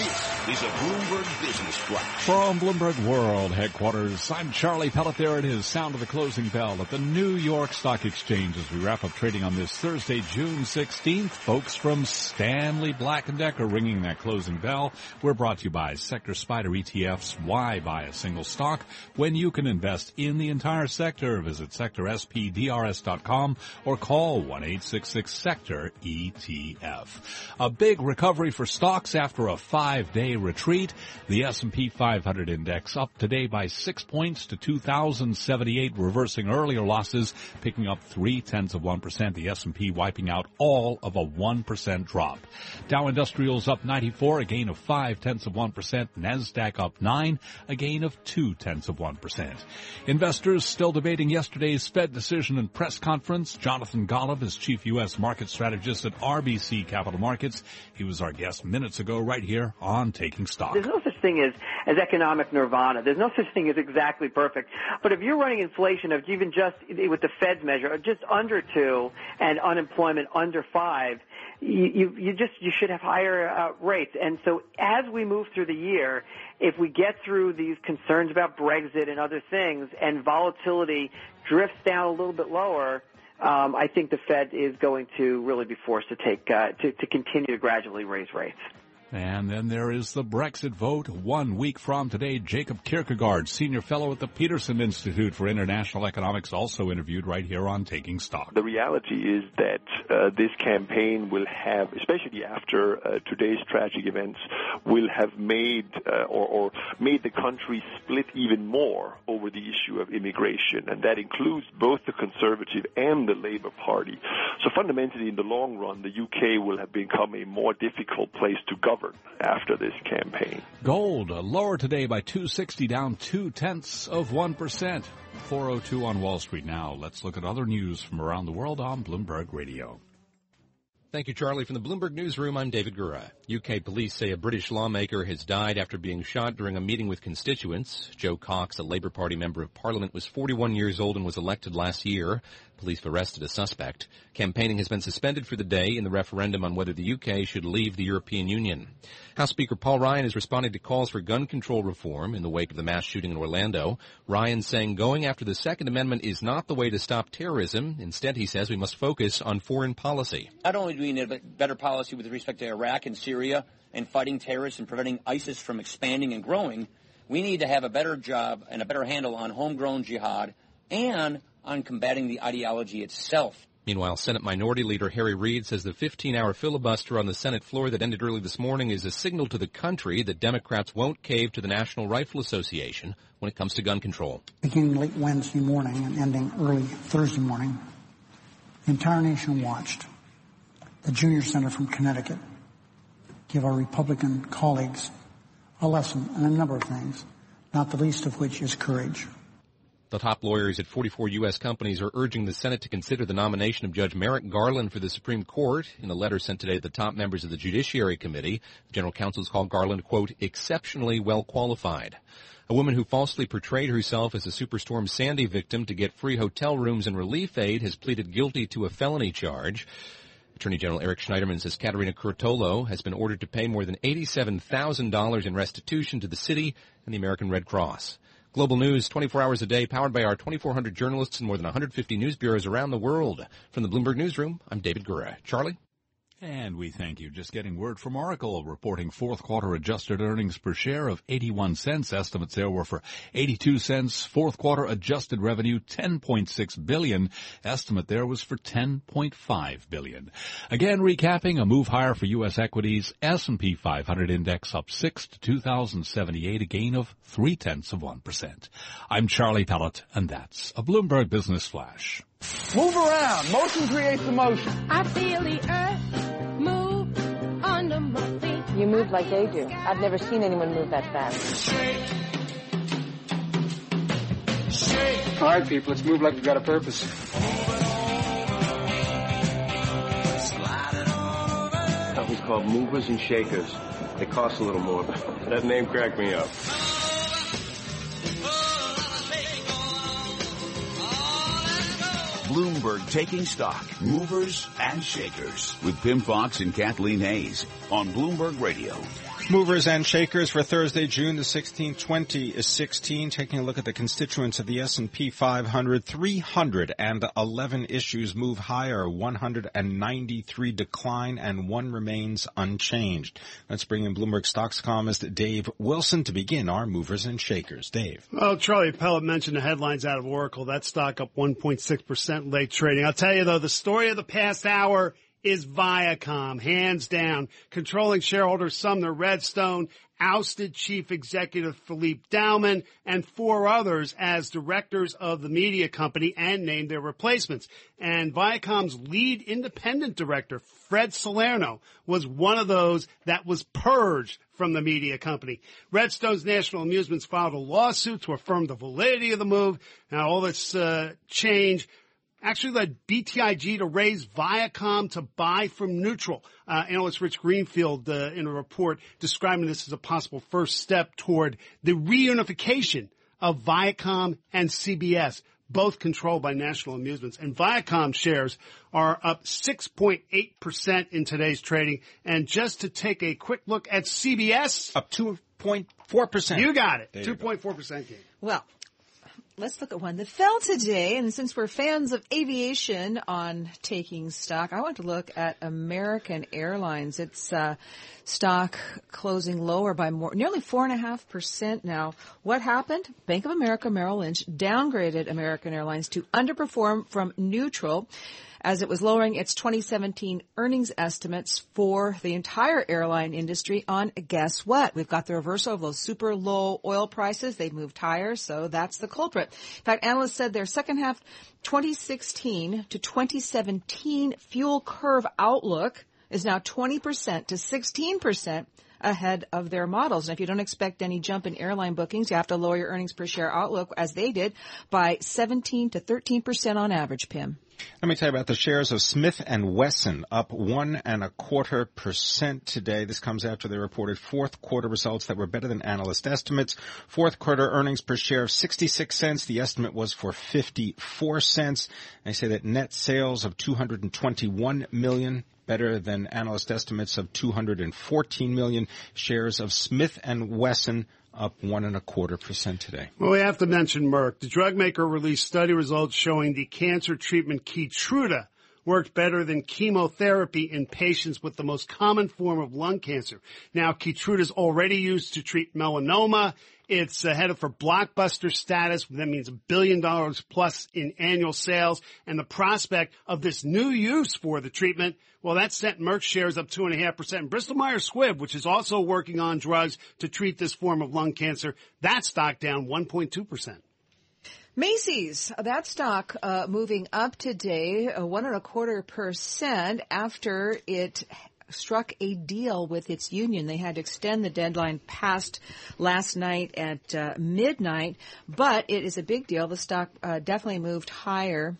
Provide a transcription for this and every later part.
This is a Bloomberg Business Flash. From Bloomberg World headquarters, I'm Charlie Pellet. There it is, sound of the closing bell at the New York Stock Exchange as we wrap up trading on this Thursday, June 16th. Folks from Stanley Black & Decker ringing that closing bell. We're brought to you by Sector SPDR ETFs. Why buy a single stock when you can invest in the entire sector? Visit sectorspdrs.com or call 1-866-SECTOR-ETF. A big recovery for stocks after a five-day retreat. The S&P 500 index up today by six points to 2,078, reversing earlier losses, picking up three tenths of 1%. The S&P wiping out all of a 1% drop. Dow Industrials up 94, a gain of five tenths of 1%. NASDAQ up nine, a gain of two tenths of 1%. Investors still debating yesterday's Fed decision and press conference. Jonathan Golub is chief U.S. market strategist at RBC Capital Markets. He was our guest minutes ago right here on Taking Stock. There's no such thing as, as economic nirvana. There's no such thing as exactly perfect. But if you're running inflation of even just with the Fed's measure, just under two and unemployment under five, you, you, you just you should have higher uh, rates. And so as we move through the year, if we get through these concerns about Brexit and other things, and volatility drifts down a little bit lower, um, I think the Fed is going to really be forced to take uh, to, to continue to gradually raise rates. And then there is the Brexit vote. One week from today, Jacob Kirkegaard, senior fellow at the Peterson Institute for International Economics, also interviewed right here on Taking Stock. The reality is that uh, this campaign will have, especially after uh, today's tragic events, will have made uh, or, or made the country split even more over the issue of immigration, and that includes both the Conservative and the Labour Party. So fundamentally, in the long run, the UK will have become a more difficult place to govern after this campaign. Gold uh, lower today by 260, down two tenths of 1%. 402 on Wall Street now. Let's look at other news from around the world on Bloomberg Radio. Thank you, Charlie. From the Bloomberg Newsroom, I'm David Gura. UK police say a British lawmaker has died after being shot during a meeting with constituents. Jo Cox, a Labour Party member of Parliament, was 41 years old and was elected last year. Police arrested a suspect. Campaigning has been suspended for the day in the referendum on whether the UK should leave the European Union. House Speaker Paul Ryan is responding to calls for gun control reform in the wake of the mass shooting in Orlando. Ryan saying going after the Second Amendment is not the way to stop terrorism. Instead, he says we must focus on foreign policy. Not only do we need a better policy with respect to Iraq and Syria and fighting terrorists and preventing ISIS from expanding and growing, we need to have a better job and a better handle on homegrown jihad and on combating the ideology itself. Meanwhile, Senate Minority Leader Harry Reid says the 15-hour filibuster on the Senate floor that ended early this morning is a signal to the country that Democrats won't cave to the National Rifle Association when it comes to gun control. Beginning late Wednesday morning and ending early Thursday morning, the entire nation watched the junior senator from Connecticut give our Republican colleagues a lesson in a number of things, not the least of which is courage. The top lawyers at 44 U.S. companies are urging the Senate to consider the nomination of Judge Merrick Garland for the Supreme Court. In a letter sent today to the top members of the Judiciary Committee, the General Counsel has called Garland, quote, exceptionally well qualified. A woman who falsely portrayed herself as a Superstorm Sandy victim to get free hotel rooms and relief aid has pleaded guilty to a felony charge. Attorney General Eric Schneiderman says Caterina Curtolo has been ordered to pay more than $87,000 in restitution to the city and the American Red Cross. Global news 24 hours a day, powered by our 2,400 journalists in more than 150 news bureaus around the world. From the Bloomberg Newsroom, I'm David Gura. Charlie? And we thank you. Just getting word from Oracle reporting fourth quarter adjusted earnings per share of 81 cents. Estimates there were for 82 cents. Fourth quarter adjusted revenue 10.6 billion. Estimate there was for 10.5 billion. Again, recapping a move higher for U.S. equities. S&P 500 index up 6 to 2078, a gain of 3 tenths of 1%. I'm Charlie Pellet, and that's a Bloomberg Business Flash. Move around. Motion creates emotion. I feel the earth move under my feet. You move like they do. I've never seen anyone move that fast. Shake. Shake. All right, people, let's move like we've got a purpose. Company's called Movers and Shakers. They cost a little more. That name cracked me up. Bloomberg Taking Stock, Movers and Shakers with Pimm Fox and Kathleen Hays on Bloomberg Radio. Movers and shakers for Thursday, June the 16th, 2016. Taking a look at the constituents of the S&P 500. 311 issues move higher, 193 decline, and one remains unchanged. Let's bring in Bloomberg stocks economist Dave Wilson to begin our movers and shakers. Dave. Well, Charlie Pellet mentioned the headlines out of Oracle. That stock up 1.6% late trading. I'll tell you though, the story of the past hour is Viacom, hands down. Controlling shareholder Sumner Redstone ousted chief executive Philippe Dauman and four others as directors of the media company and named their replacements. And Viacom's lead independent director, Fred Salerno, was one of those that was purged from the media company. Redstone's National Amusements filed a lawsuit to affirm the validity of the move. Now all this uh, change actually led BTIG to raise Viacom to buy from neutral. Uh, analyst Rich Greenfield uh, in a report describing this as a possible first step toward the reunification of Viacom and CBS, both controlled by National Amusements. And Viacom shares are up 6.8% in today's trading. And just to take a quick look at CBS. Up 2.4%. You got it. 2.4% gain. Well, let's look at one that fell today. And since we're fans of aviation on taking stock, I want to look at American Airlines. Its uh, stock closing lower by more, nearly four and a half percent now. What happened? Bank of America Merrill Lynch downgraded American Airlines to underperform from neutral as it was lowering its 2017 earnings estimates for the entire airline industry on guess what? We've got the reversal of those super low oil prices. They've moved higher, so that's the culprit. In fact, analysts said their second half 2016 to 2017 fuel curve outlook is now 20% to 16% ahead of their models. And if you don't expect any jump in airline bookings, you have to lower your earnings per share outlook as they did by 17 to 13% on average, Pimm. Let me tell you about the shares of Smith and Wesson up one and a quarter percent today. This comes after they reported fourth quarter results that were better than analyst estimates. Fourth quarter earnings per share of 66 cents. The estimate was for 54 cents. They say that net sales of 221 million better than analyst estimates of 214 million shares of Smith and Wesson up one and a quarter percent today. Well, we have to mention Merck. The drug maker released study results showing the cancer treatment Keytruda worked better than chemotherapy in patients with the most common form of lung cancer. Now, Keytruda is already used to treat melanoma. It's headed for blockbuster status. That means a billion dollars plus in annual sales and the prospect of this new use for the treatment. Well, that sent Merck shares up two and a half percent. Bristol Myers Squibb, which is also working on drugs to treat this form of lung cancer, that stock down 1.2 percent. Macy's, that stock uh, moving up today, uh, one and a quarter percent after it struck a deal with its union. They had to extend the deadline past last night at uh, midnight, but it is a big deal. The stock uh, definitely moved higher.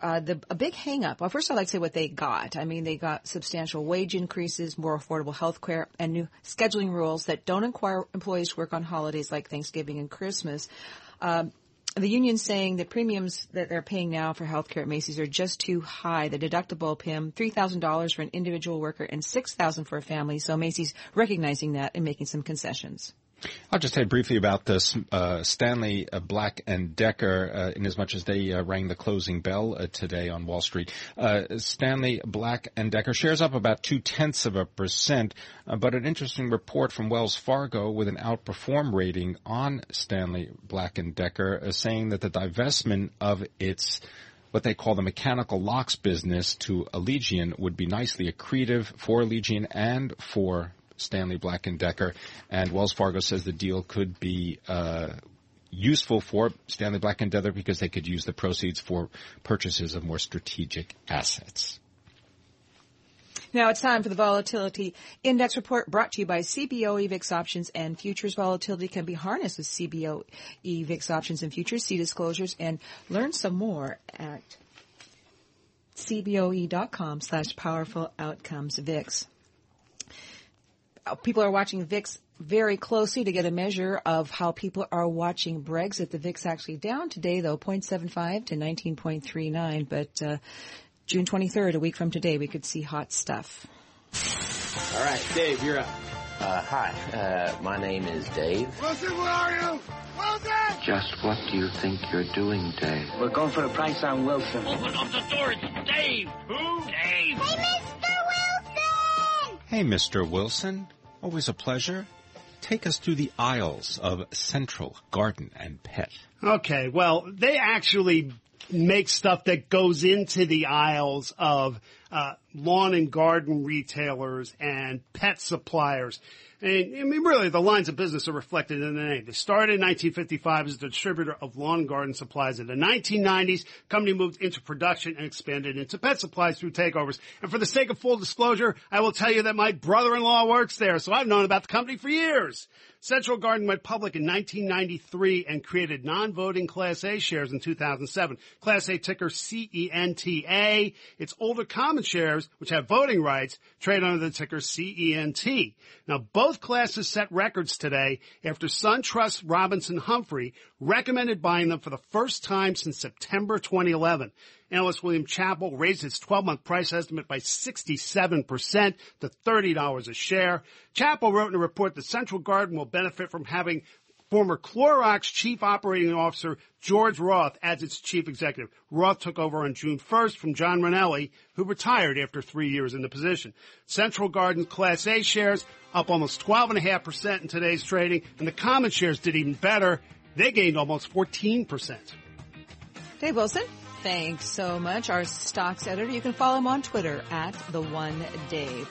Uh, the a big hangup. Well, first I'd like to say what they got. I mean, they got substantial wage increases, more affordable health care, and new scheduling rules that don't require employees to work on holidays like Thanksgiving and Christmas. Um, the union saying the premiums that they're paying now for health care at Macy's are just too high. The deductible Pimm, $3,000 for an individual worker and $6,000 for a family. So Macy's recognizing that and making some concessions. I'll just say briefly about this uh, Stanley uh, Black and Decker, uh, in as much as they uh, rang the closing bell uh, today on Wall Street. Uh, Stanley Black and Decker shares up about two tenths of a percent, but an interesting report from Wells Fargo with an outperform rating on Stanley Black and Decker, saying that the divestment of its what they call the mechanical locks business to Allegion would be nicely accretive for Allegion and for Stanley Black and Decker, and Wells Fargo says the deal could be uh, useful for Stanley Black and Decker because they could use the proceeds for purchases of more strategic assets. Now it's time for the volatility index report brought to you by CBOE VIX options and futures. Volatility can be harnessed with CBOE VIX options and futures. See disclosures and learn some more at cboe.com slash powerful outcomes VIX people are watching VIX very closely to get a measure of how people are watching Brexit. The VIX actually down today, though, 0.75 to 19.39. But uh, June 23rd, a week from today, we could see hot stuff. All right, Dave, you're up. Uh, hi, uh, my name is Dave. Wilson, where are you? Wilson! Just what do you think you're doing, Dave? We're going for a price on Wilson. Open up the door, it's Dave! Who? Dave! Hey, Mr. Wilson! Hey, Mr. Wilson. Always a pleasure. Take us through the aisles of Central Garden and Pet. Okay, well, they actually make stuff that goes into the aisles of uh, lawn and garden retailers and pet suppliers. And, I mean, really, the lines of business are reflected in the name. They started in 1955 as a distributor of lawn and garden supplies. In the 1990s, the company moved into production and expanded into pet supplies through takeovers. And for the sake of full disclosure, I will tell you that my brother-in-law works there, so I've known about the company for years. Central Garden went public in 1993 and created non-voting Class A shares in 2007. Class A ticker CENTA. Its older common shares, which have voting rights, trade under the ticker CENT. Now, both classes set records today after SunTrust Robinson Humphrey recommended buying them for the first time since September 2011. Analyst William Chappell raised its 12-month price estimate by 67% to $30 a share. Chappell wrote in a report that Central Garden will benefit from having former Clorox Chief Operating Officer George Roth as its Chief Executive. Roth took over on June 1st from John Ranelli, who retired after three years in the position. Central Garden Class A shares up almost 12.5% in today's trading, and the common shares did even better. They gained almost 14%. Dave Wilson. Thanks so much. Our stocks editor. You can follow him on Twitter at the one Dave.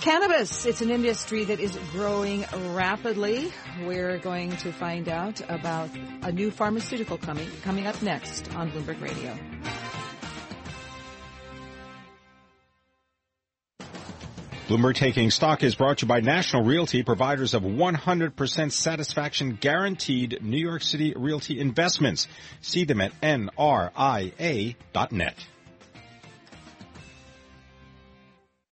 Cannabis. It's an industry that is growing rapidly. We're going to find out about a new pharmaceutical coming coming up next on Bloomberg Radio. Bloomberg Taking Stock is brought to you by National Realty, providers of 100% satisfaction guaranteed New York City realty investments. See them at nria.net.